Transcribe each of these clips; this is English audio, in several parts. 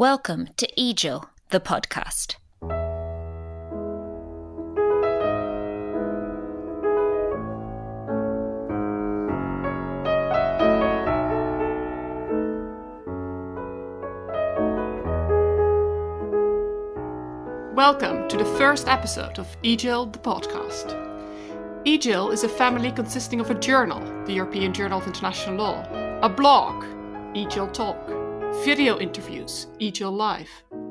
Welcome to EJIL, the podcast. Welcome to the first episode of EJIL, the podcast. EJIL is a family consisting of a journal, the European Journal of International Law, a blog, EJIL Talk, video interviews, EJIL Live,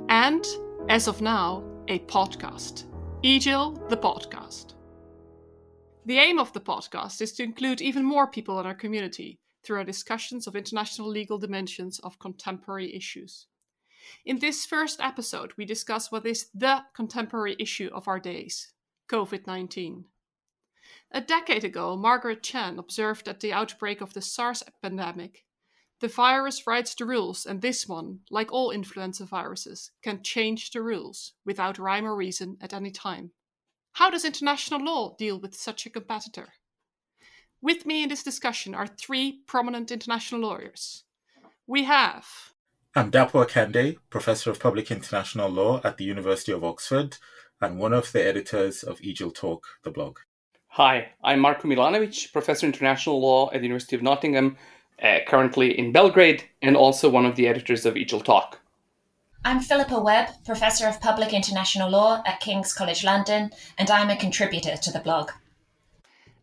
and, as of now, a podcast, EJIL the Podcast. The aim of the podcast is to include even more people in our community through our discussions of international legal dimensions of contemporary issues. In this first episode, we discuss what is the contemporary issue of our days COVID 19. A decade ago, Margaret Chan observed that the outbreak of the SARS pandemic the virus writes the rules, and this one, like all influenza viruses, can change the rules without rhyme or reason at any time. How does international law deal with such a competitor? With me in this discussion are three prominent international lawyers. We have. I'm Dapo Akande, Professor of Public International Law at the University of Oxford and one of the editors of EJIL Talk, the blog. Hi, I'm Marko Milanovic, Professor of International Law at the University of Nottingham uh, currently in Belgrade, and also one of the editors of EJIL Talk. I'm Philippa Webb, Professor of Public International Law at King's College London, and I'm a contributor to the blog.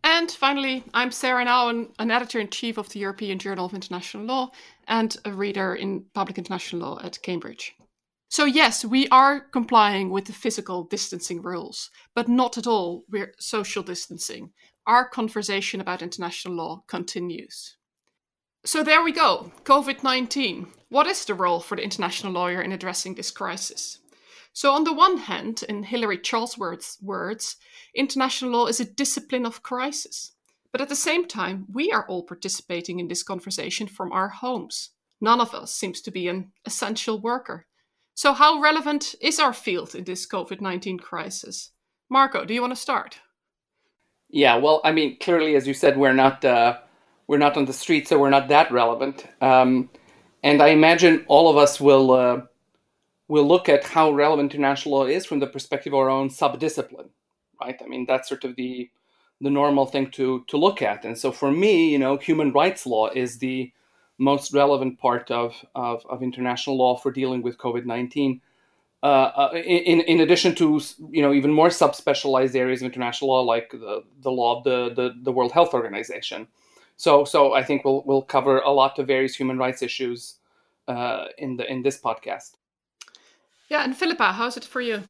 And finally, I'm Sarah Nouwen, an editor in chief of the European Journal of International Law and a reader in Public International Law at Cambridge. So, yes, we are complying with the physical distancing rules, but not at all we're social distancing. Our conversation about international law continues. So there we go COVID 19. What is the role for the international lawyer in addressing this crisis? So, on the one hand, in Hilary Charlesworth's words, international law is a discipline of crisis. But at the same time, we are all participating in this conversation from our homes. None of us seems to be an essential worker. So, how relevant is our field in this COVID 19 crisis? Marko, do you want to start? Yeah, well, I mean, clearly, as you said, we're not. Uh we're not on the street, so we're not that relevant. Um, and I imagine all of us will uh, will look at how relevant international law is from the perspective of our own subdiscipline, right? I mean, that's sort of the the normal thing to to look at. And so for me, you know, human rights law is the most relevant part of of, of international law for dealing with COVID nineteen. Uh, uh, in in addition to you know even more subspecialized areas of international law like the, the law of the, the, the World Health Organization, so, so I think we'll we'll cover a lot of various human rights issues uh, in the in this podcast. Yeah, and Philippa, how's it for you?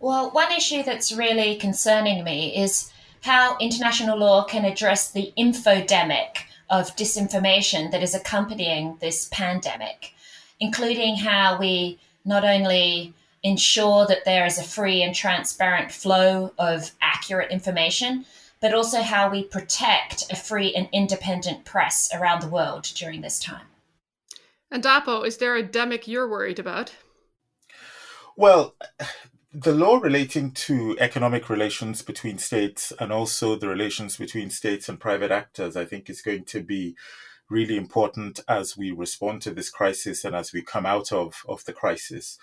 Well, one issue that's really concerning me is how international law can address the infodemic of disinformation that is accompanying this pandemic, including how we not only ensure that there is a free and transparent flow of accurate information, but also how we protect a free and independent press around the world during this time. And Dapo, is there a demic you're worried about? Well, the law relating to economic relations between states and also the relations between states and private actors, I think, is going to be really important as we respond to this crisis and as we come out of, of the crisis.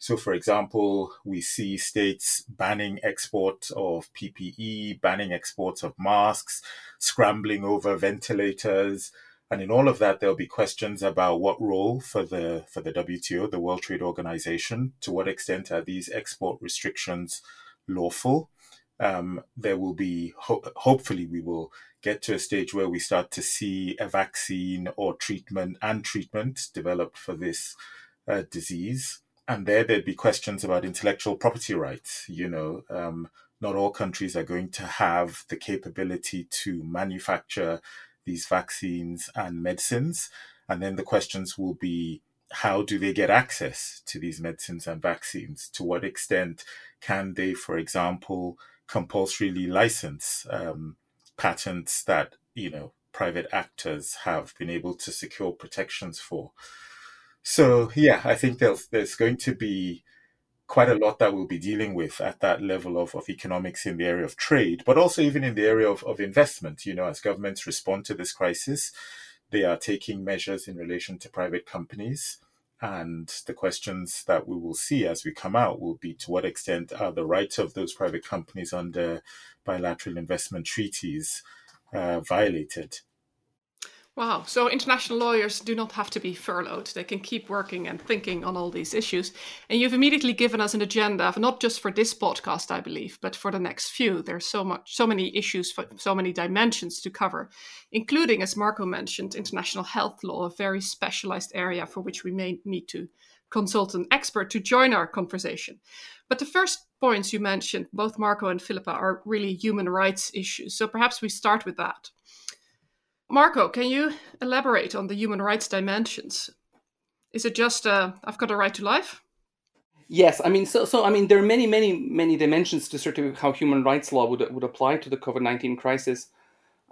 So, for example, we see states banning export of PPE, banning exports of masks, scrambling over ventilators. And in all of that, there'll be questions about what role for the for the WTO, the World Trade Organization, to what extent are these export restrictions lawful? Um, there will be ho- hopefully we will get to a stage where we start to see a vaccine or treatment and treatment developed for this uh, disease and there there'd be questions about intellectual property rights. You know, um, not all countries are going to have the capability to manufacture these vaccines and medicines. And then the questions will be how do they get access to these medicines and vaccines? To what extent can they, for example, compulsorily license um, patents that, you know, private actors have been able to secure protections for? So yeah, I think there's there's going to be quite a lot that we'll be dealing with at that level of, of economics in the area of trade, but also even in the area of, of investment. You know, as governments respond to this crisis, they are taking measures in relation to private companies. And the questions that we will see as we come out will be to what extent are the rights of those private companies under bilateral investment treaties uh, violated? Wow. So international lawyers do not have to be furloughed. They can keep working and thinking on all these issues. And you've immediately given us an agenda, not just for this podcast, I believe, but for the next few. There's so much, so many issues, so many dimensions to cover, including, as Marko mentioned, international health law, a very specialized area for which we may need to consult an expert to join our conversation. But the first points you mentioned, both Marko and Philippa, are really human rights issues. So perhaps we start with that. Marko, can you elaborate on the human rights dimensions? Is it just uh, I've got a right to life? Yes, I mean, so so I mean, there are many, many, many dimensions to sort of how human rights law would would apply to the COVID nineteen crisis.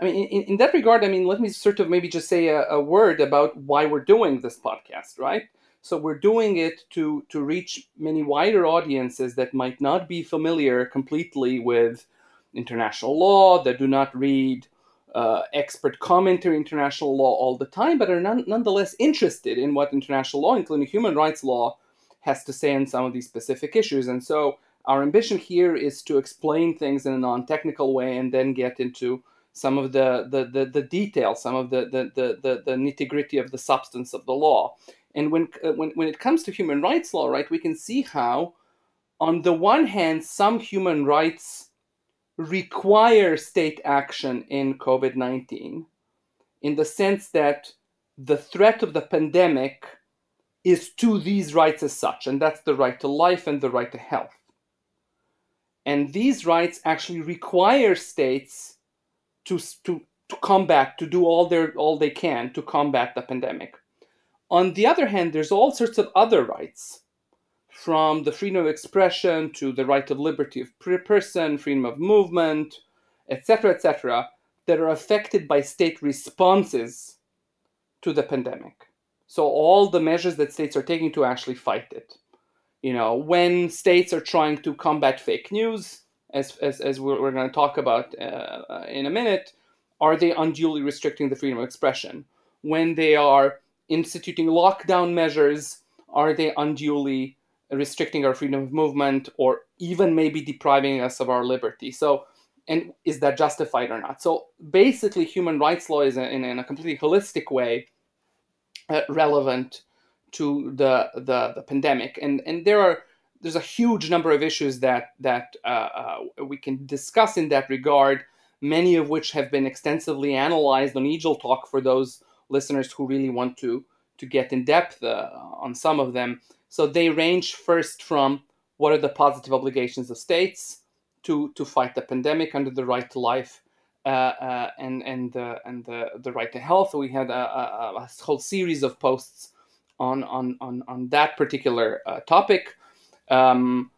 I mean, in, in that regard, I mean, let me sort of maybe just say a, a word about why we're doing this podcast, right? So we're doing it to to reach many wider audiences that might not be familiar completely with international law, that do not read uh, expert commentary international law all the time, but are none, nonetheless interested in what international law, including human rights law, has to say on some of these specific issues. And so our ambition here is to explain things in a non-technical way and then get into some of the the, the, the details, some of the the, the, the, the nitty-gritty of the substance of the law. And when, uh, when when it comes to human rights law, right, we can see how on the one hand some human rights require state action in COVID 19 in the sense that the threat of the pandemic is to these rights as such, and that's the right to life and the right to health. And these rights actually require states to, to, to combat, to do all, their, all they can to combat the pandemic. On the other hand, there's all sorts of other rights from the freedom of expression to the right of liberty of person, freedom of movement, etc., etc., that are affected by state responses to the pandemic. So all the measures that states are taking to actually fight it. You know, when states are trying to combat fake news, as, as, as we're, we're going to talk about uh, in a minute, are they unduly restricting the freedom of expression? When they are instituting lockdown measures, are they unduly restricting our freedom of movement or even maybe depriving us of our liberty. So, and is that justified or not? So, basically, human rights law is in, in a completely holistic way uh, relevant to the, the the pandemic, and and there are there's a huge number of issues that that uh, uh, we can discuss in that regard. Many of which have been extensively analyzed on EJIL Talk for those listeners who really want to to get in depth uh, on some of them. So they range first from what are the positive obligations of states to, to fight the pandemic under the right to life uh, uh, and and the and the, the right to health. We had a, a, a whole series of posts on on on, on that particular uh, topic. Um,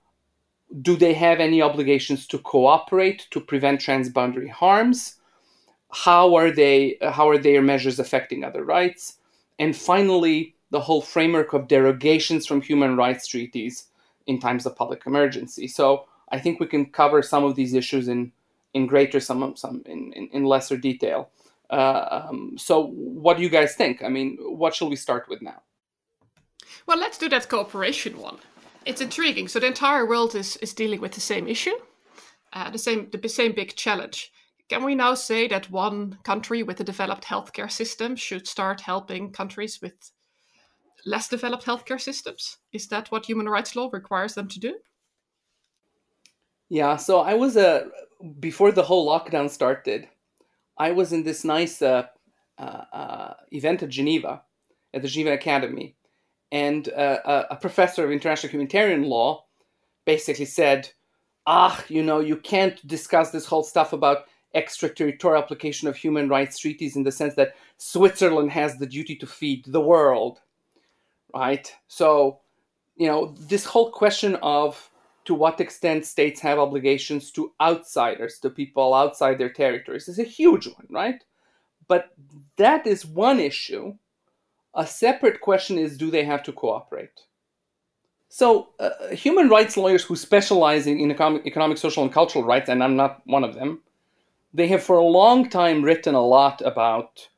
do they have any obligations to cooperate to prevent transboundary harms? How are they? How are their measures affecting other rights? And finally, the whole framework of derogations from human rights treaties in times of public emergency. So I think we can cover some of these issues in in greater some some in, in, in lesser detail. Uh, um, so what do you guys think? I mean, what shall we start with now? Well, let's do that cooperation one. It's intriguing. So the entire world is is dealing with the same issue, uh, the same the same big challenge. Can we now say that one country with a developed healthcare system should start helping countries with less developed healthcare systems? Is that what human rights law requires them to do? Yeah, so I was uh, before the whole lockdown started, I was in this nice uh, uh, uh event at Geneva, at the Geneva Academy, and uh, a professor of international humanitarian law basically said, "Ah, you know, you can't discuss this whole stuff about extraterritorial application of human rights treaties in the sense that Switzerland has the duty to feed the world." Right? So, you know, this whole question of to what extent states have obligations to outsiders, to people outside their territories, is a huge one, right? But that is one issue. A separate question is do they have to cooperate? So, uh, human rights lawyers who specialize in economic, economic, social, and cultural rights, and I'm not one of them, they have for a long time written a lot about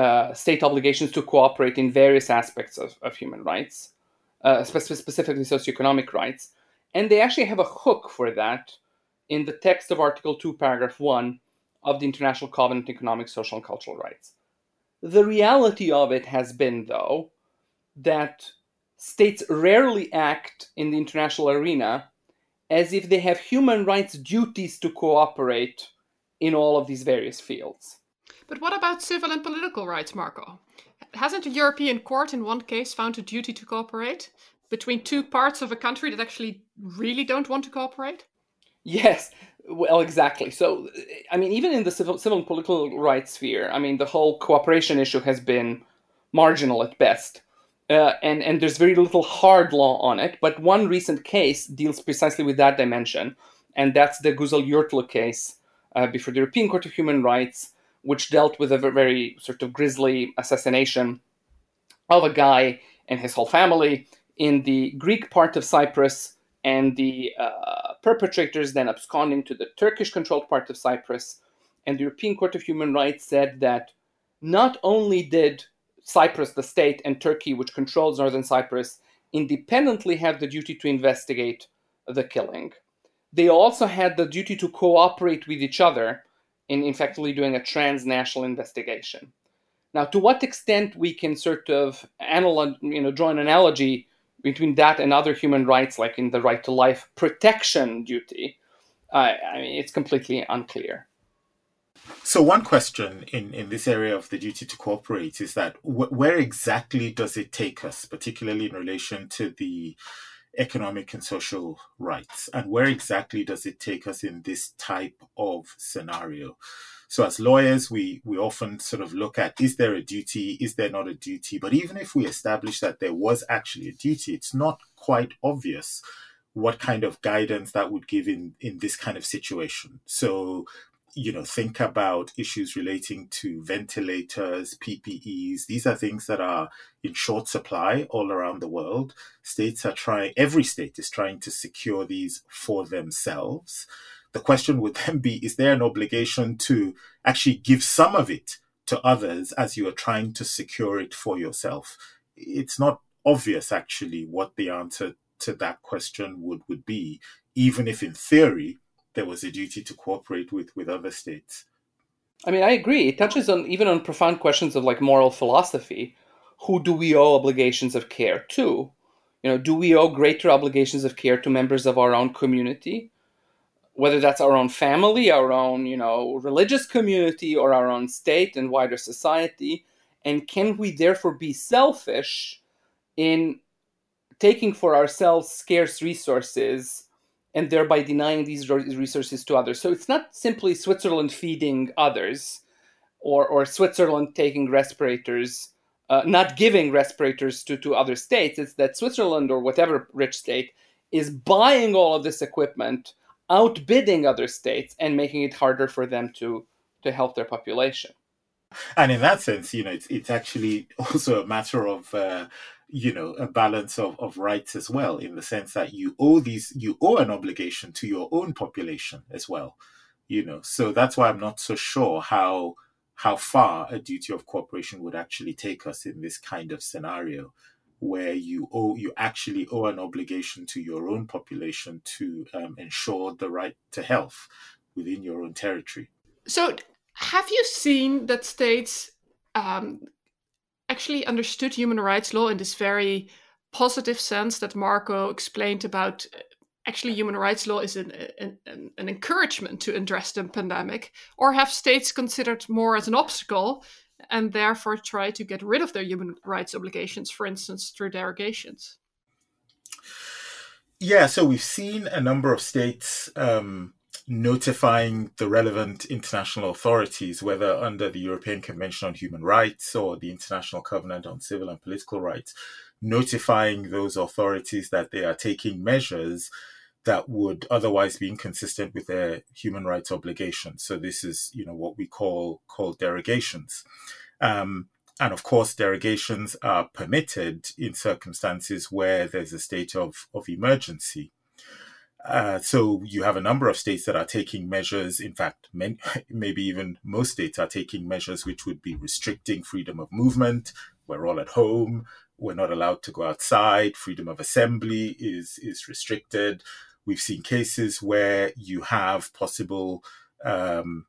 uh, state obligations to cooperate in various aspects of, of human rights, uh, specifically socioeconomic rights. And they actually have a hook for that in the text of Article 2, Paragraph 1 of the International Covenant on Economic, Social, and Cultural Rights. The reality of it has been, though, that states rarely act in the international arena as if they have human rights duties to cooperate in all of these various fields. But what about civil and political rights, Marko? Hasn't a European court in one case found a duty to cooperate between two parts of a country that actually really don't want to cooperate? Yes, well, exactly. So, I mean, even in the civil, civil and political rights sphere, I mean, the whole cooperation issue has been marginal at best. Uh, and, and there's very little hard law on it. But one recent case deals precisely with that dimension, and that's the Güzelyurtlu case uh, before the European Court of Human Rights, which dealt with a very sort of grisly assassination of a guy and his whole family in the Greek part of Cyprus, and the uh, perpetrators then absconding to the Turkish controlled part of Cyprus. And the European Court of Human Rights said that not only did Cyprus, the state, and Turkey, which controls northern Cyprus, independently have the duty to investigate the killing. They also had the duty to cooperate with each other in effectively doing a transnational investigation. Now, to what extent we can sort of analog, you know, draw an analogy between that and other human rights, like in the right to life protection duty, uh, I mean, it's completely unclear. So one question in, in this area of the duty to cooperate is that wh- where exactly does it take us, particularly in relation to the economic and social rights, and where exactly does it take us in this type of scenario? So as lawyers, we we often sort of look at is there a duty, is there not a duty? But even if we establish that there was actually a duty, it's not quite obvious what kind of guidance that would give in in this kind of situation. So you know, think about issues relating to ventilators, PPEs. These are things that are in short supply all around the world. States are trying, every state is trying to secure these for themselves. The question would then be is there an obligation to actually give some of it to others as you are trying to secure it for yourself? It's not obvious actually what the answer to that question would, would be, even if in theory there was a duty to cooperate with, with other states. I mean, I agree. It touches on even on profound questions of like moral philosophy. Who do we owe obligations of care to? You know, do we owe greater obligations of care to members of our own community? Whether that's our own family, our own, you know, religious community, or our own state and wider society? And can we therefore be selfish in taking for ourselves scarce resources and thereby denying these resources to others. So it's not simply Switzerland feeding others or, or Switzerland taking respirators, uh, not giving respirators to, to other states. It's that Switzerland or whatever rich state is buying all of this equipment, outbidding other states, and making it harder for them to, to help their population. And in that sense, you know, it's, it's actually also a matter of uh, you know a balance of, of rights as well in the sense that you owe these you owe an obligation to your own population as well you know. So that's why i'm not so sure how how far a duty of cooperation would actually take us in this kind of scenario where you owe you actually owe an obligation to your own population to um, ensure the right to health within your own territory. So have you seen that states um, actually understood human rights law in this very positive sense that Marko explained about uh, actually human rights law is an, an, an, encouragement to address the pandemic or have states considered more as an obstacle and therefore try to get rid of their human rights obligations for instance through derogations? Yeah so we've seen a number of states um, notifying the relevant international authorities, whether under the European Convention on Human Rights or the International Covenant on Civil and Political Rights, notifying those authorities that they are taking measures that would otherwise be inconsistent with their human rights obligations. So this is, you know, what we call call derogations. Um, and of course, derogations are permitted in circumstances where there's a state of, of emergency. Uh, so you have a number of states that are taking measures. In fact, many, maybe even most states are taking measures which would be restricting freedom of movement. We're all at home. We're not allowed to go outside. Freedom of assembly is is restricted. We've seen cases where you have possible um,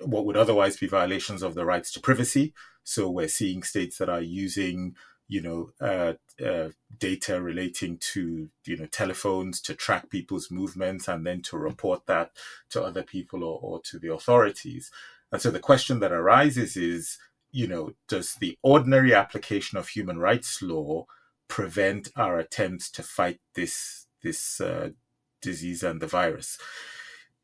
what would otherwise be violations of the rights to privacy. So we're seeing states that are using you know, uh, uh, data relating to, you know, telephones to track people's movements and then to report that to other people or, or to the authorities. And so the question that arises is, you know, does the ordinary application of human rights law prevent our attempts to fight this this uh, disease and the virus?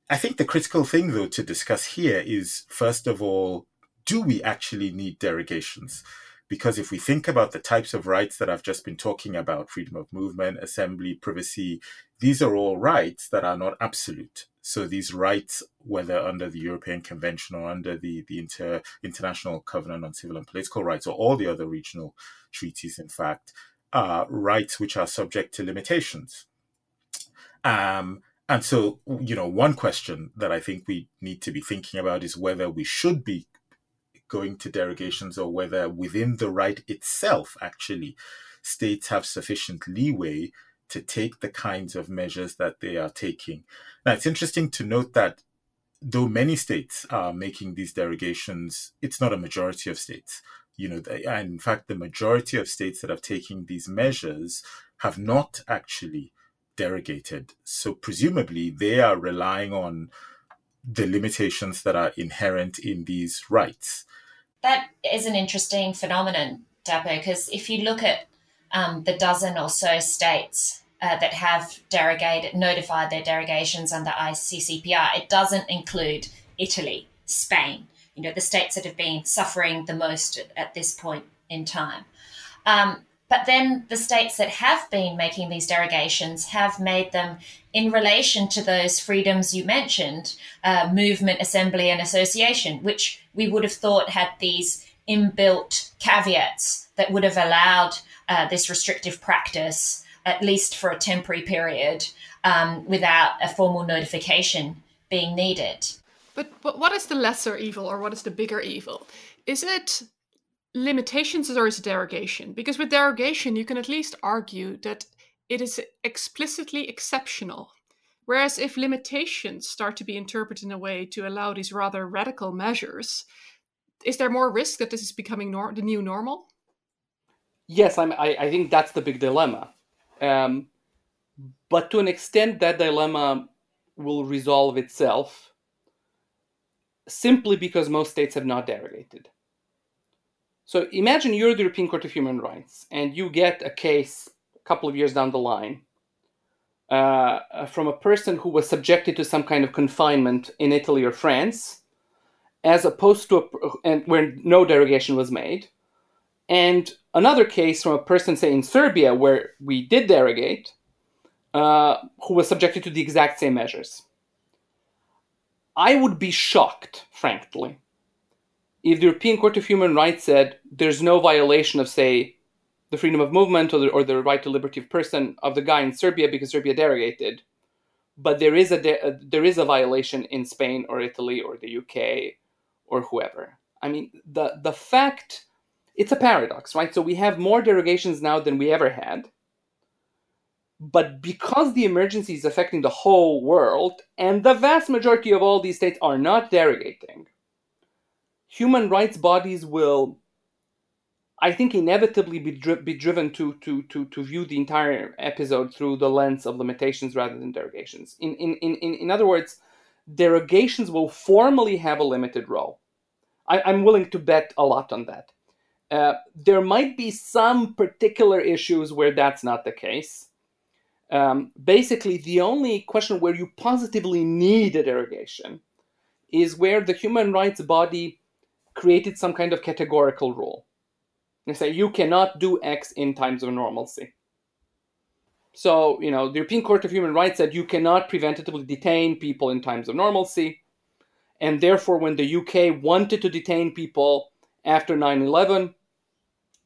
I think the critical thing, though, to discuss here is first of all, do we actually need derogations? Because if we think about the types of rights that I've just been talking about freedom of movement, assembly, privacy these are all rights that are not absolute. So these rights, whether under the European Convention or under the, the Inter, International Covenant on Civil and Political Rights or all the other regional treaties, in fact, are rights which are subject to limitations. Um, and so, you know, one question that I think we need to be thinking about is whether we should be going to derogations or whether within the right itself, actually, states have sufficient leeway to take the kinds of measures that they are taking. Now, it's interesting to note that though many states are making these derogations, it's not a majority of states. You know, and in fact, the majority of states that have taken these measures have not actually derogated. So presumably, they are relying on the limitations that are inherent in these rights that is an interesting phenomenon, Dapo, because if you look at um, the dozen or so states uh, that have derogated, notified their derogations under ICCPR, it doesn't include Italy, Spain, you know, the states that have been suffering the most at, at this point in time. Um, but then the states that have been making these derogations have made them in relation to those freedoms you mentioned uh, movement, assembly, and association, which we would have thought had these inbuilt caveats that would have allowed uh, this restrictive practice, at least for a temporary period, um, without a formal notification being needed. But, but what is the lesser evil or what is the bigger evil? Is it limitations or is it derogation? Because with derogation, you can at least argue that it is explicitly exceptional. Whereas if limitations start to be interpreted in a way to allow these rather radical measures, is there more risk that this is becoming nor- the new normal? Yes, I'm, I, I think that's the big dilemma. Um, but to an extent, that dilemma will resolve itself simply because most states have not derogated. So imagine you're the European Court of Human Rights and you get a case a couple of years down the line uh, from a person who was subjected to some kind of confinement in Italy or France, as opposed to a, and where no derogation was made, and another case from a person, say in Serbia, where we did derogate, uh, who was subjected to the exact same measures. I would be shocked, frankly, if the European Court of Human Rights said there's no violation of, say, the freedom of movement or the, or the right to liberty of person of the guy in Serbia because Serbia derogated, but there is a, de- a there is a violation in Spain or Italy or the UK or whoever. I mean, the the fact it's a paradox, right? So we have more derogations now than we ever had. But because the emergency is affecting the whole world, and the vast majority of all these states are not derogating, human rights bodies will I think inevitably be, dri- be driven to, to, to, to view the entire episode through the lens of limitations rather than derogations. In, in, in, in other words, derogations will formally have a limited role. I, am willing to bet a lot on that. Uh, there might be some particular issues where that's not the case. Um, basically, the only question where you positively need a derogation is where the human rights body created some kind of categorical rule. They say you cannot do X in times of normalcy. So, you know, the European Court of Human Rights said you cannot preventatively detain people in times of normalcy. And therefore, when the UK wanted to detain people after 9 11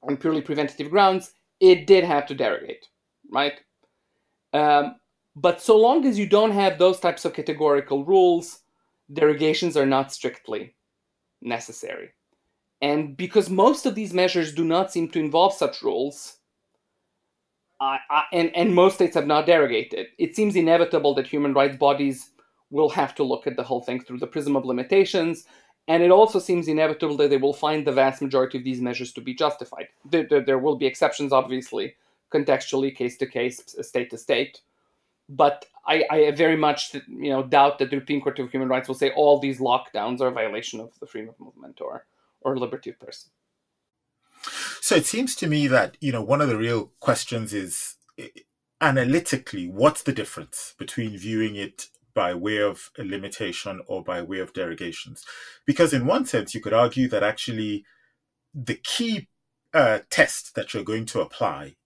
on purely preventative grounds, it did have to derogate, right? Um, But so long as you don't have those types of categorical rules, derogations are not strictly necessary. And because most of these measures do not seem to involve such rules, I, and, and most states have not derogated, it seems inevitable that human rights bodies will have to look at the whole thing through the prism of limitations. And it also seems inevitable that they will find the vast majority of these measures to be justified. There, there, there will be exceptions, obviously, contextually, case to case, state to state. But I, I, very much you know doubt that the European Court of Human Rights will say all these lockdowns are a violation of the freedom of movement or or liberty of person. So it seems to me that you know one of the real questions is analytically what's the difference between viewing it by way of a limitation or by way of derogations because in one sense you could argue that actually the key uh, test that you're going to apply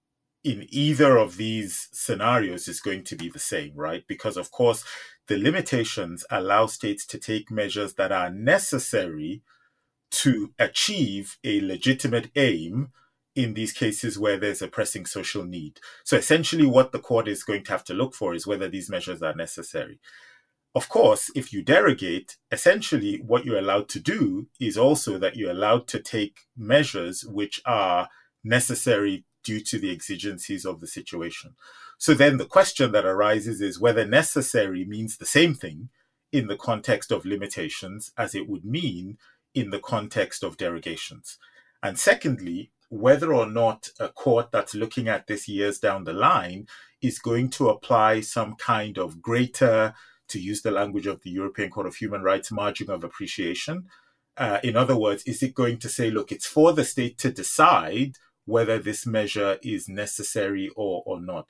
in either of these scenarios is going to be the same, right? Because, of course, the limitations allow states to take measures that are necessary to achieve a legitimate aim in these cases where there's a pressing social need. So, essentially, what the court is going to have to look for is whether these measures are necessary. Of course, if you derogate, essentially what you're allowed to do is also that you're allowed to take measures which are necessary due to the exigencies of the situation. So then the question that arises is whether necessary means the same thing in the context of limitations as it would mean in the context of derogations. And secondly, whether or not a court that's looking at this years down the line is going to apply some kind of greater, to use the language of the European Court of Human Rights, margin of appreciation. Uh, in other words, is it going to say, look, it's for the state to decide whether this measure is necessary or, or not.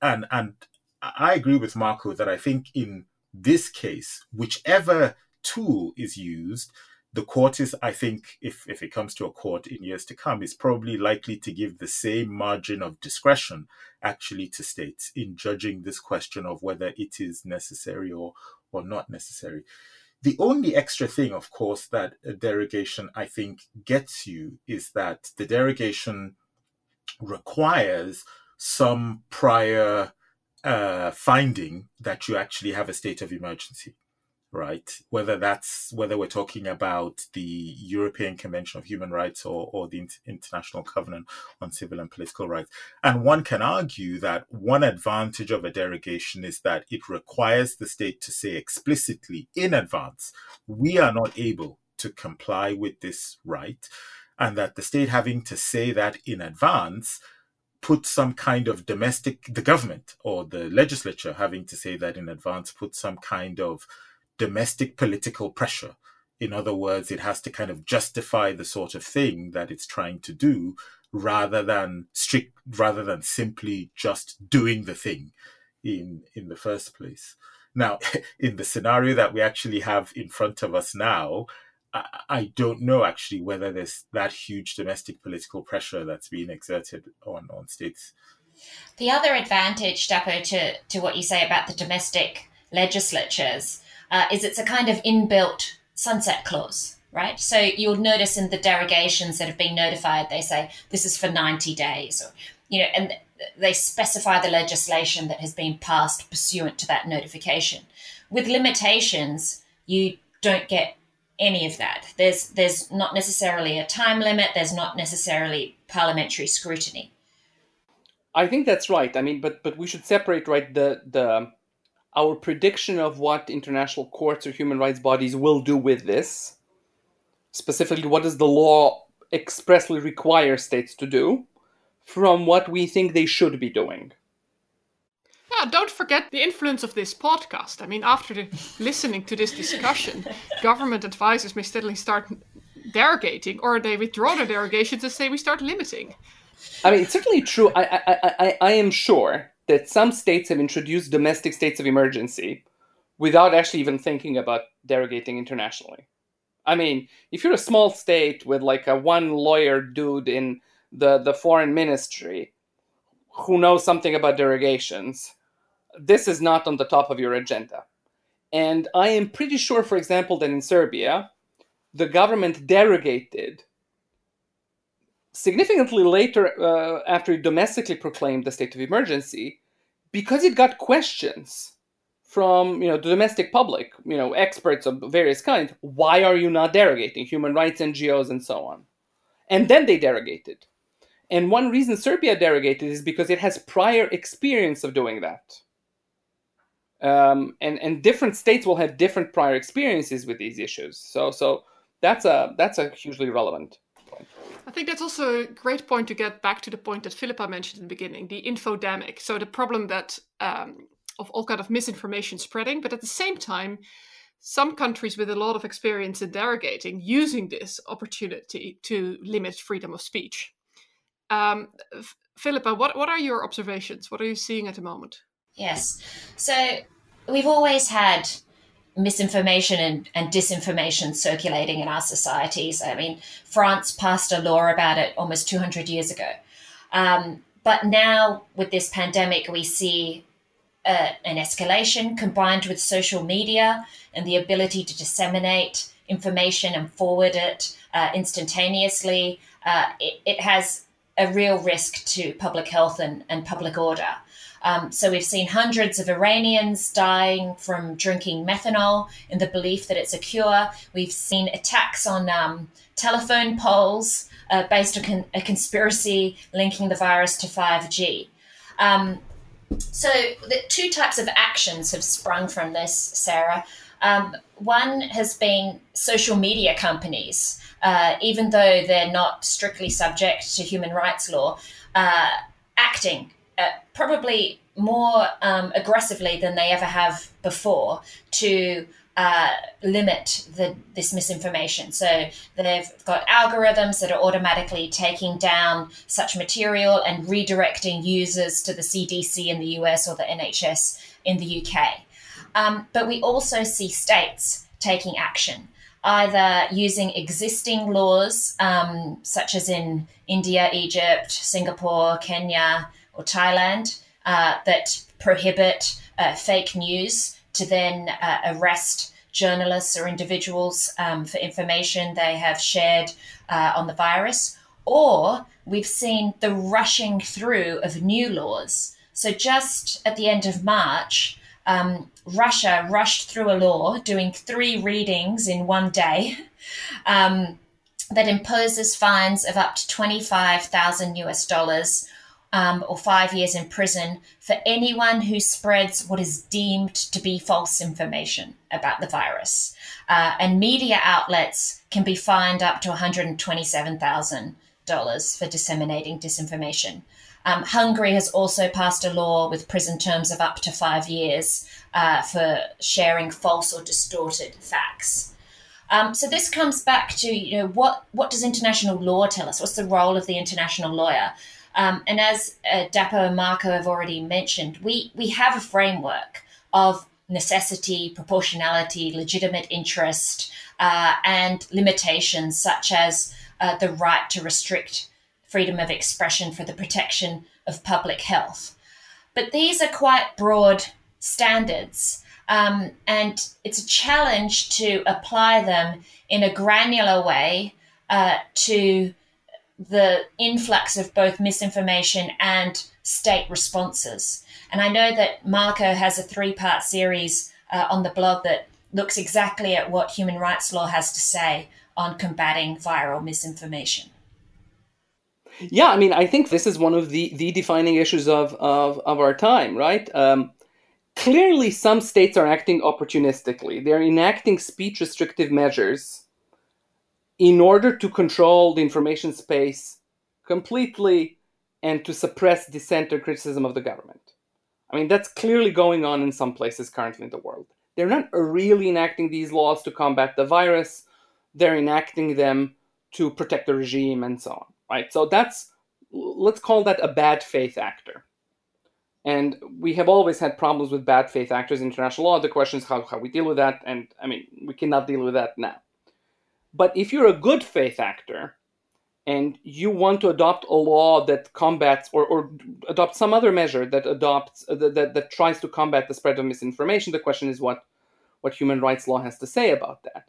And, and I agree with Marko that I think in this case, whichever tool is used, the court is, I think, if, if it comes to a court in years to come, is probably likely to give the same margin of discretion actually to states in judging this question of whether it is necessary or, or not necessary. The only extra thing, of course, that a derogation I think gets you is that the derogation requires some prior uh, finding that you actually have a state of emergency, right? Whether that's whether we're talking about the European Convention of Human Rights or, or the International Covenant on Civil and Political Rights. And one can argue that one advantage of a derogation is that it requires the state to say explicitly in advance, we are not able to comply with this right and that the state having to say that in advance put some kind of domestic the government or the legislature having to say that in advance put some kind of domestic political pressure. In other words it has to kind of justify the sort of thing that it's trying to do rather than strict rather than simply just doing the thing in in the first place. Now in the scenario that we actually have in front of us now I don't know actually whether there's that huge domestic political pressure that's being exerted on, on states. The other advantage, Dapo, to, to what you say about the domestic legislatures uh, is it's a kind of inbuilt sunset clause, right? So you'll notice in the derogations that have been notified, they say this is for 90 days, or, you know, and they specify the legislation that has been passed pursuant to that notification. With limitations, you don't get any of that. There's there's not necessarily a time limit. There's not necessarily parliamentary scrutiny. I think that's right. I mean, but but we should separate right the the our prediction of what international courts or human rights bodies will do with this. Specifically, what does the law expressly require states to do, from what we think they should be doing. Yeah, don't forget the influence of this podcast. I mean, after the, listening to this discussion, government advisors may steadily start derogating, or they withdraw their derogations and say we start limiting. I mean, it's certainly true. I, I, I, I am sure that some states have introduced domestic states of emergency without actually even thinking about derogating internationally. I mean, if you're a small state with like a one lawyer dude in the, the foreign ministry who knows something about derogations, this is not on the top of your agenda. And I am pretty sure, for example, that in Serbia, the government derogated significantly later uh, after it domestically proclaimed the state of emergency because it got questions from you know the domestic public, you know experts of various kinds. Why are you not derogating human rights NGOs and so on? And then they derogated. And one reason Serbia derogated is because it has prior experience of doing that. Um, and and different states will have different prior experiences with these issues. So so that's a that's a hugely relevant point. I think that's also a great point to get back to the point that Philippa mentioned in the beginning, the infodemic. So the problem that um, of all kind of misinformation spreading, but at the same time, some countries with a lot of experience in derogating using this opportunity to limit freedom of speech. Um, Philippa, what, what are your observations? What are you seeing at the moment? Yes. So we've always had misinformation and, and disinformation circulating in our societies. I mean, France passed a law about it almost 200 years ago. Um, but now, with this pandemic, we see uh, an escalation combined with social media and the ability to disseminate information and forward it uh, instantaneously. Uh, it, it, has a real risk to public health and, and public order. Um, so we've seen hundreds of Iranians dying from drinking methanol in the belief that it's a cure. We've seen attacks on um, telephone poles uh, based on con- a conspiracy linking the virus to 5G. Um, so the two types of actions have sprung from this, Sarah. Um, one has been social media companies, uh, even though they're not strictly subject to human rights law, uh, acting uh, probably more um, aggressively than they ever have before to uh, limit the, this misinformation. So they've got algorithms that are automatically taking down such material and redirecting users to the CDC in the US or the NHS in the UK. Um, but we also see states taking action, either using existing laws, um, such as in India, Egypt, Singapore, Kenya, or Thailand, uh, that prohibit uh, fake news to then uh, arrest journalists or individuals um, for information they have shared uh, on the virus. Or we've seen the rushing through of new laws. So just at the end of March, um, Russia rushed through a law doing three readings in one day um, that imposes fines of up to 25,000 US dollars um, or five years in prison for anyone who spreads what is deemed to be false information about the virus. Uh, and media outlets can be fined up to $127,000 for disseminating disinformation. Um, Hungary has also passed a law with prison terms of up to five years uh, for sharing false or distorted facts. Um, so this comes back to you know what what does international law tell us? What's the role of the international lawyer? Um, and as uh, Dapo and Marko have already mentioned, we, we have a framework of necessity, proportionality, legitimate interest, uh, and limitations such as uh, the right to restrict freedom of expression for the protection of public health. But these are quite broad standards, um, and it's a challenge to apply them in a granular way uh, to the influx of both misinformation and state responses. And I know that Marko has a three part series uh, on the blog that looks exactly at what human rights law has to say on combating viral misinformation. Yeah, I mean, I think this is one of the, the defining issues of, of, of our time, right? Um, clearly, some states are acting opportunistically. They're enacting speech restrictive measures in order to control the information space completely and to suppress dissent or criticism of the government. I mean, that's clearly going on in some places currently in the world. They're not really enacting these laws to combat the virus, they're enacting them to protect the regime and so on, right? So that's, let's call that a bad faith actor. And we have always had problems with bad faith actors in international law. The question is how, how we deal with that. And I mean, we cannot deal with that now. But if you're a good faith actor and you want to adopt a law that combats or, or adopt some other measure that adopts uh, that, that tries to combat the spread of misinformation, the question is what what human rights law has to say about that.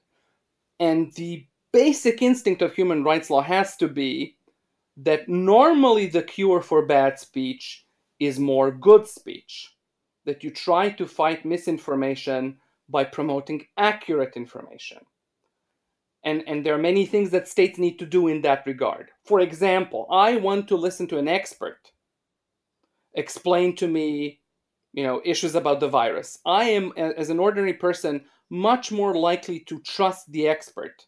And the basic instinct of human rights law has to be that normally the cure for bad speech is more good speech, that you try to fight misinformation by promoting accurate information. And, and there are many things that states need to do in that regard. For example, I want to listen to an expert explain to me you know issues about the virus. I am as an ordinary person much more likely to trust the expert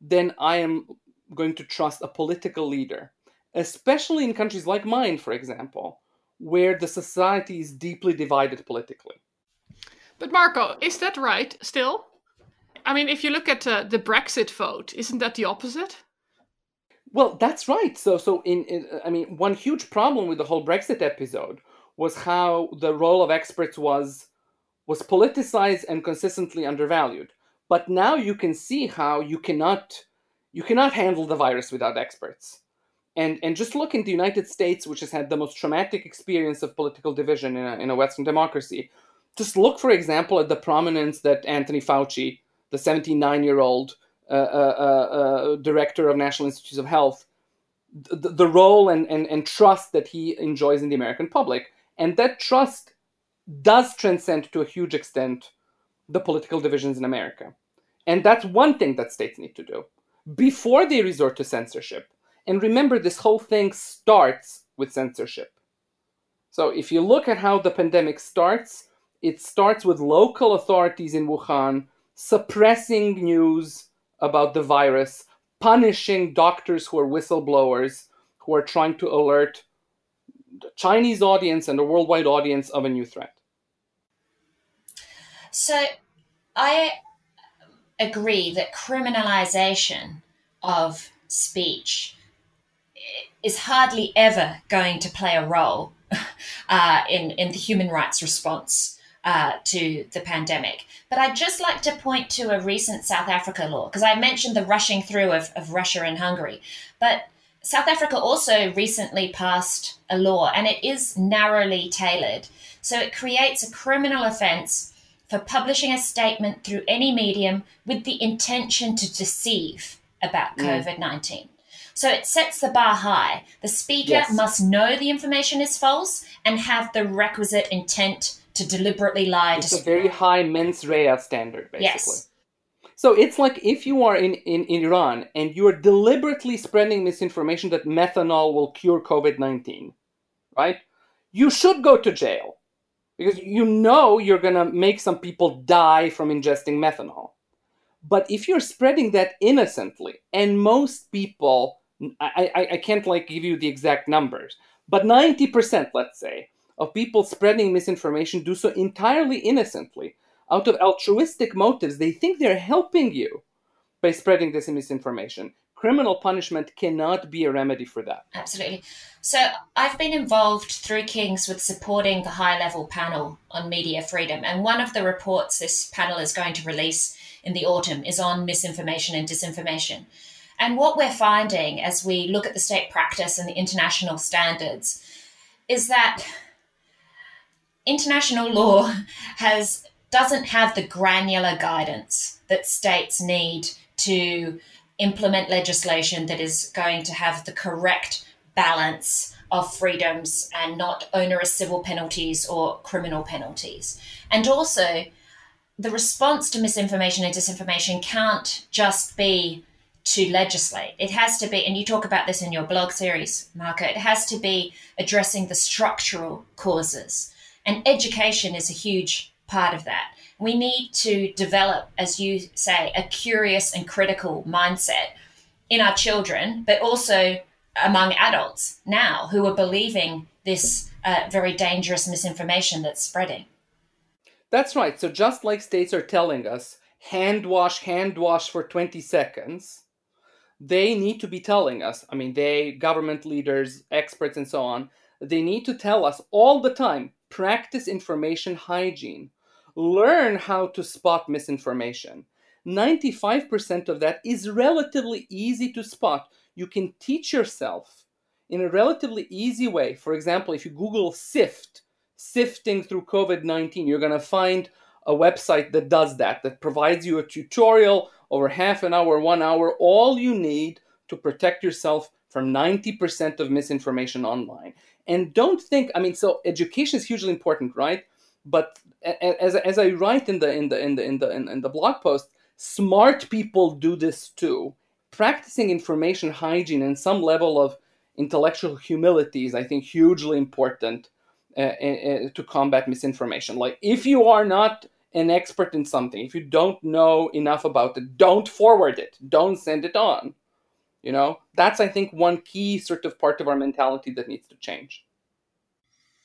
than i am going to trust a political leader especially in countries like mine for example where the society is deeply divided politically. But marko is that right still i mean if you look at uh, the brexit vote isn't that the opposite well, that's right. So, so in, in, I mean, one huge problem with the whole Brexit episode was how the role of experts was was politicized and consistently undervalued. But now you can see how you cannot you cannot handle the virus without experts. And and just look in the United States, which has had the most traumatic experience of political division in a, in a Western democracy. Just look, for example, at the prominence that Anthony Fauci, the 79 year old uh, uh, uh, director of National Institutes of Health, the, the role and, and, and trust that he enjoys in the American public. And that trust does transcend to a huge extent the political divisions in America. And that's one thing that states need to do before they resort to censorship. And remember, this whole thing starts with censorship. So if you look at how the pandemic starts, it starts with local authorities in Wuhan suppressing news about the virus, punishing doctors who are whistleblowers who are trying to alert the Chinese audience and the worldwide audience of a new threat. So I agree that criminalization of speech is hardly ever going to play a role uh, in, in the human rights response uh, to the pandemic. But I'd just like to point to a recent South Africa law, because I mentioned the rushing through of, of Russia and Hungary. But South Africa also recently passed a law, and it is narrowly tailored. So it creates a criminal offence for publishing a statement through any medium with the intention to deceive about mm. COVID 19. So it sets the bar high. The speaker yes. must know the information is false and have the requisite intent to deliberately lie. It's a very high mens rea standard, basically. Yes. So it's like if you are in, in, in Iran and you are deliberately spreading misinformation that methanol will cure COVID 19, right? You should go to jail because you know you're going to make some people die from ingesting methanol. But if you're spreading that innocently, and most people, I, I, I can't like give you the exact numbers, but 90%, let's say, of people spreading misinformation do so entirely innocently, out of altruistic motives. They think they're helping you by spreading this misinformation. Criminal punishment cannot be a remedy for that. Absolutely. So, I've been involved through King's with supporting the high level panel on media freedom. And one of the reports this panel is going to release in the autumn is on misinformation and disinformation. And what we're finding as we look at the state practice and the international standards is that international law has doesn't have the granular guidance that states need to implement legislation that is going to have the correct balance of freedoms and not onerous civil penalties or criminal penalties. And also, the response to misinformation and disinformation can't just be to legislate. It has to be, and you talk about this in your blog series, Marko, it has to be addressing the structural causes and education is a huge part of that. We need to develop, as you say, a curious and critical mindset in our children, but also among adults now who are believing this uh, very dangerous misinformation that's spreading. That's right. So, just like states are telling us, hand wash, hand wash for 20 seconds, they need to be telling us, I mean, they, government leaders, experts, and so on, they need to tell us all the time practice information hygiene, learn how to spot misinformation. 95% of that is relatively easy to spot. You can teach yourself in a relatively easy way. For example, if you Google SIFT, sifting through COVID 19, you're going to find a website that does that, that provides you a tutorial over half an hour, one hour, all you need to protect yourself from 90% of misinformation online. And don't think. I mean, so education is hugely important, right? But as, as I write in the in the in the in the in the blog post, smart people do this too. Practicing information hygiene and some level of intellectual humility is, I think, hugely important uh, uh, to combat misinformation. Like, if you are not an expert in something, if you don't know enough about it, don't forward it, don't send it on. You know, that's, I think, one key sort of part of our mentality that needs to change.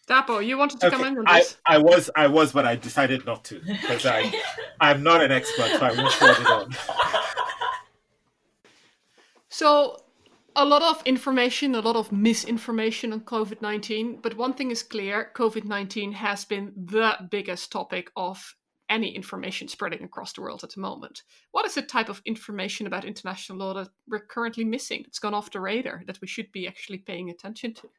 Dapo, you wanted to okay. come in on this? I, I was, I was, but I decided not to because I, I'm not an expert, so I won't forward it on. So a lot of information, a lot of misinformation on COVID 19. But one thing is clear COVID 19 has been the biggest topic of any information spreading across the world at the moment. What is the type of information about international law that we're currently missing, that's gone off the radar, that we should be actually paying attention to?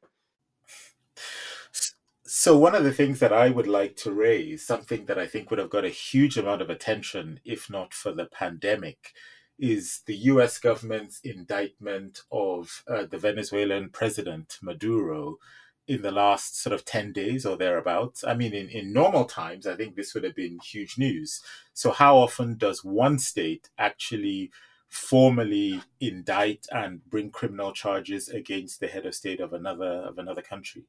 So, one of the things that I would like to raise, something that I think would have got a huge amount of attention if not for the pandemic, is the US government's indictment of uh, the Venezuelan president, Maduro, in the last sort of 10 days or thereabouts. I mean, in, in normal times, I think this would have been huge news. So, how often does one state actually formally indict and bring criminal charges against the head of state of another of another country?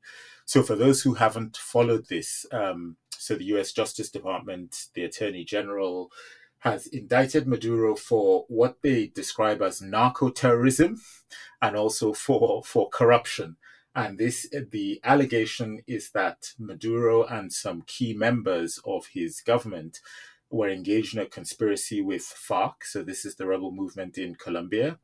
So, for those who haven't followed this, um, so the U.S. Justice Department, the Attorney General, has indicted Maduro for what they describe as narco terrorism and also for, for corruption. And this, the allegation is that Maduro and some key members of his government were engaged in a conspiracy with FARC. So this is the rebel movement in Colombia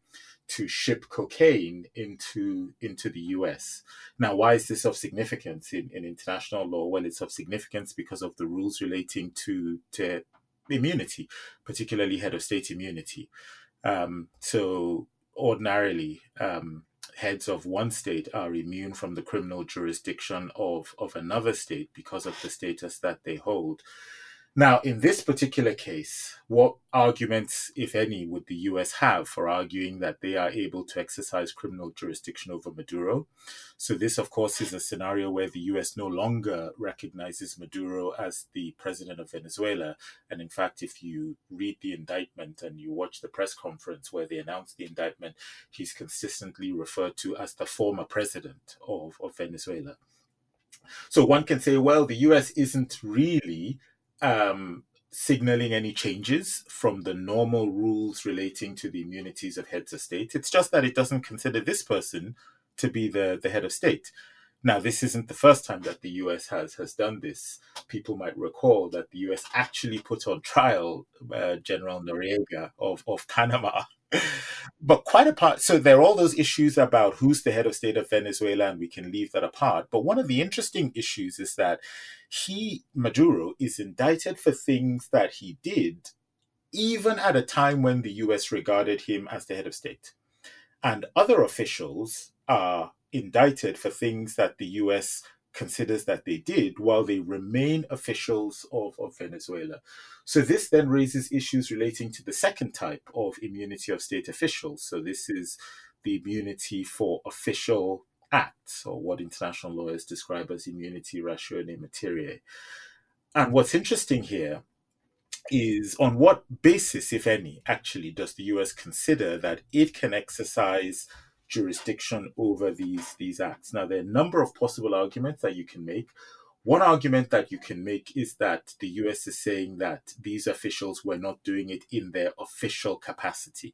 to ship cocaine into into the US. Now, why is this of significance in, in international law? Well, it's of significance because of the rules relating to, to immunity, particularly head of state immunity. Um, so ordinarily, um, heads of one state are immune from the criminal jurisdiction of, of another state because of the status that they hold. Now, in this particular case, what arguments, if any, would the US have for arguing that they are able to exercise criminal jurisdiction over Maduro? So, this, of course, is a scenario where the US no longer recognizes Maduro as the president of Venezuela. And in fact, if you read the indictment and you watch the press conference where they announced the indictment, he's consistently referred to as the former president of, of Venezuela. So, one can say, well, the US isn't really um, signaling any changes from the normal rules relating to the immunities of heads of state. It's just that it doesn't consider this person to be the, the head of state. Now, this isn't the first time that the US has, has done this. People might recall that the US actually put on trial uh, General Noriega of, of Panama but quite apart, so there are all those issues about who's the head of state of Venezuela, and we can leave that apart. But one of the interesting issues is that he, Maduro, is indicted for things that he did, even at a time when the US regarded him as the head of state. And other officials are indicted for things that the US considers that they did while they remain officials of, of Venezuela. So this then raises issues relating to the second type of immunity of state officials. So this is the immunity for official acts, or what international lawyers describe as immunity ratione materiae. And what's interesting here is on what basis, if any, actually does the US consider that it can exercise jurisdiction over these these acts. Now, there are a number of possible arguments that you can make. One argument that you can make is that the US is saying that these officials were not doing it in their official capacity.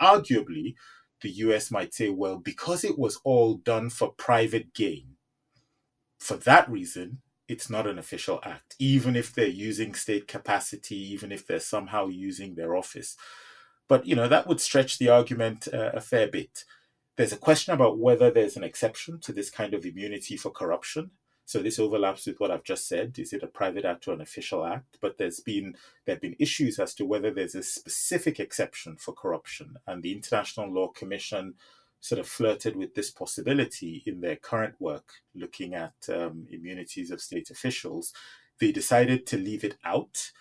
Arguably, the US might say, well, because it was all done for private gain, for that reason, it's not an official act, even if they're using state capacity, even if they're somehow using their office. But, you know, that would stretch the argument uh, a fair bit. There's a question about whether there's an exception to this kind of immunity for corruption. So this overlaps with what I've just said. Is it a private act or an official act? But there's been there have been issues as to whether there's a specific exception for corruption, and the International Law Commission sort of flirted with this possibility in their current work, looking at um, immunities of state officials. They decided to leave it out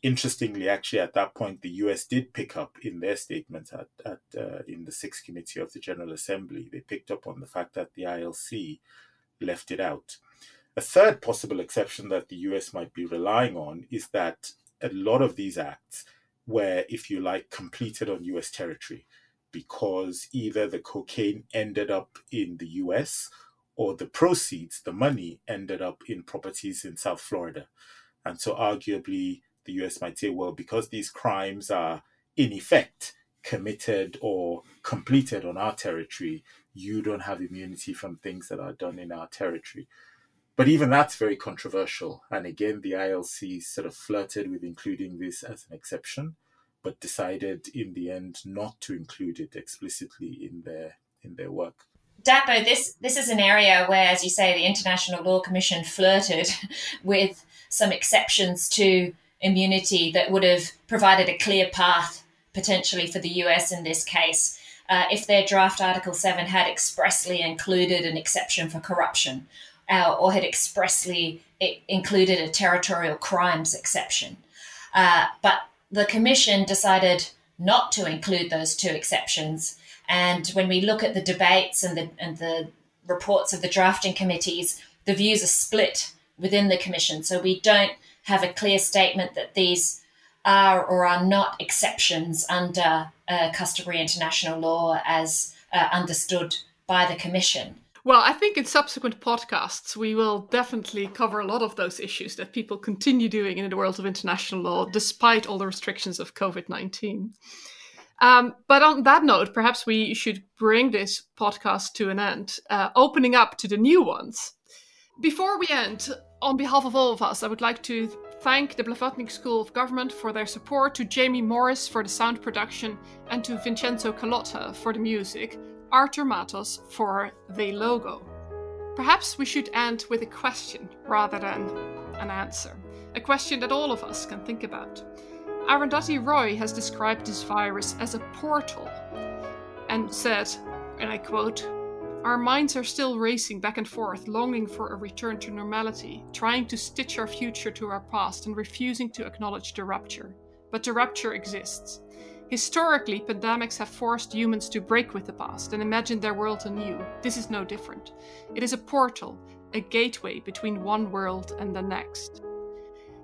interestingly, actually, at that point, the U.S. did pick up in their statement at, at uh, in the Sixth Committee of the General Assembly. They picked up on the fact that the ILC left it out. A third possible exception that the US might be relying on is that a lot of these acts were, if you like, completed on US territory because either the cocaine ended up in the US or the proceeds, the money, ended up in properties in South Florida. And so, arguably, the US might say, well, because these crimes are in effect committed or completed on our territory, you don't have immunity from things that are done in our territory. But even that's very controversial. And again, the ILC sort of flirted with including this as an exception, but decided in the end not to include it explicitly in their in their work. Dapo, this this is an area where, as you say, the International Law Commission flirted with some exceptions to immunity that would have provided a clear path potentially for the US in this case. Uh, if their draft Article 7 had expressly included an exception for corruption uh, or had expressly included a territorial crimes exception. Uh, but the Commission decided not to include those two exceptions. And when we look at the debates and the, and the reports of the drafting committees, the views are split within the Commission. So we don't have a clear statement that these are or are not exceptions under uh, customary international law as uh, understood by the Commission. Well, I think in subsequent podcasts, we will definitely cover a lot of those issues that people continue doing in the world of international law, despite all the restrictions of COVID 19. Um, but on that note, perhaps we should bring this podcast to an end, uh, opening up to the new ones. Before we end, on behalf of all of us, I would like to thank the Blavatnik School of Government for their support, to Jamie Morris for the sound production, and to Vincenzo Calotta for the music, Arthur Matos for the logo. Perhaps we should end with a question rather than an answer. A question that all of us can think about. Arundhati Roy has described this virus as a portal and said, and I quote, our minds are still racing back and forth, longing for a return to normality, trying to stitch our future to our past and refusing to acknowledge the rupture. But the rupture exists. Historically, pandemics have forced humans to break with the past and imagine their world anew. This is no different. It is a portal, a gateway between one world and the next.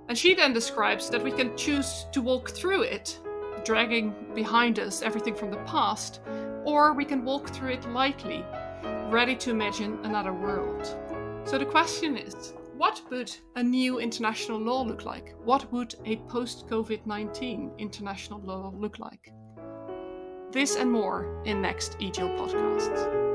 And she then describes that we can choose to walk through it, dragging behind us everything from the past, or we can walk through it lightly, ready to imagine another world. So the question is what would a new international law look like? What would a post COVID 19 international law look like? This and more in next EJIL podcasts.